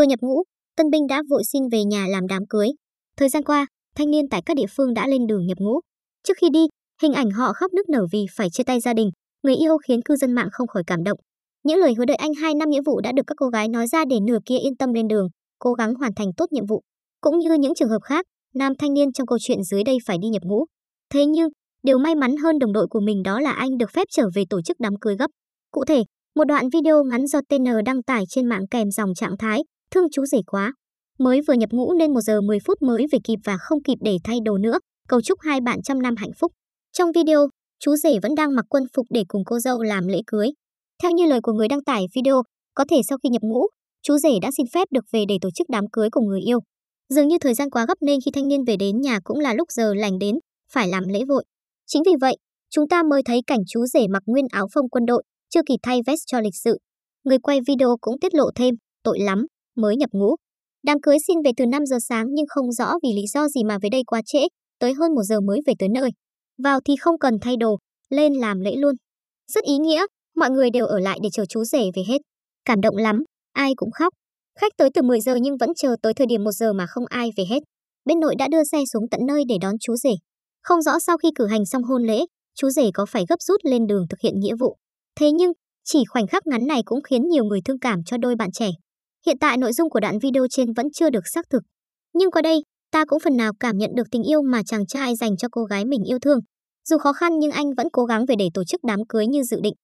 Vừa nhập ngũ, tân binh đã vội xin về nhà làm đám cưới. Thời gian qua, thanh niên tại các địa phương đã lên đường nhập ngũ. Trước khi đi, hình ảnh họ khóc nức nở vì phải chia tay gia đình, người yêu khiến cư dân mạng không khỏi cảm động. Những lời hứa đợi anh 2 năm nghĩa vụ đã được các cô gái nói ra để nửa kia yên tâm lên đường, cố gắng hoàn thành tốt nhiệm vụ. Cũng như những trường hợp khác, nam thanh niên trong câu chuyện dưới đây phải đi nhập ngũ. Thế nhưng, điều may mắn hơn đồng đội của mình đó là anh được phép trở về tổ chức đám cưới gấp. Cụ thể, một đoạn video ngắn do TN đăng tải trên mạng kèm dòng trạng thái, thương chú rể quá. Mới vừa nhập ngũ nên 1 giờ 10 phút mới về kịp và không kịp để thay đồ nữa, cầu chúc hai bạn trăm năm hạnh phúc. Trong video, chú rể vẫn đang mặc quân phục để cùng cô dâu làm lễ cưới. Theo như lời của người đăng tải video, có thể sau khi nhập ngũ, chú rể đã xin phép được về để tổ chức đám cưới cùng người yêu. Dường như thời gian quá gấp nên khi thanh niên về đến nhà cũng là lúc giờ lành đến, phải làm lễ vội. Chính vì vậy, chúng ta mới thấy cảnh chú rể mặc nguyên áo phông quân đội, chưa kịp thay vest cho lịch sự. Người quay video cũng tiết lộ thêm, tội lắm, mới nhập ngũ. Đám cưới xin về từ 5 giờ sáng nhưng không rõ vì lý do gì mà về đây quá trễ, tới hơn 1 giờ mới về tới nơi. Vào thì không cần thay đồ, lên làm lễ luôn. Rất ý nghĩa, mọi người đều ở lại để chờ chú rể về hết. Cảm động lắm, ai cũng khóc. Khách tới từ 10 giờ nhưng vẫn chờ tới thời điểm 1 giờ mà không ai về hết. Bên nội đã đưa xe xuống tận nơi để đón chú rể. Không rõ sau khi cử hành xong hôn lễ, chú rể có phải gấp rút lên đường thực hiện nghĩa vụ. Thế nhưng, chỉ khoảnh khắc ngắn này cũng khiến nhiều người thương cảm cho đôi bạn trẻ. Hiện tại nội dung của đoạn video trên vẫn chưa được xác thực. Nhưng qua đây, ta cũng phần nào cảm nhận được tình yêu mà chàng trai dành cho cô gái mình yêu thương. Dù khó khăn nhưng anh vẫn cố gắng về để tổ chức đám cưới như dự định.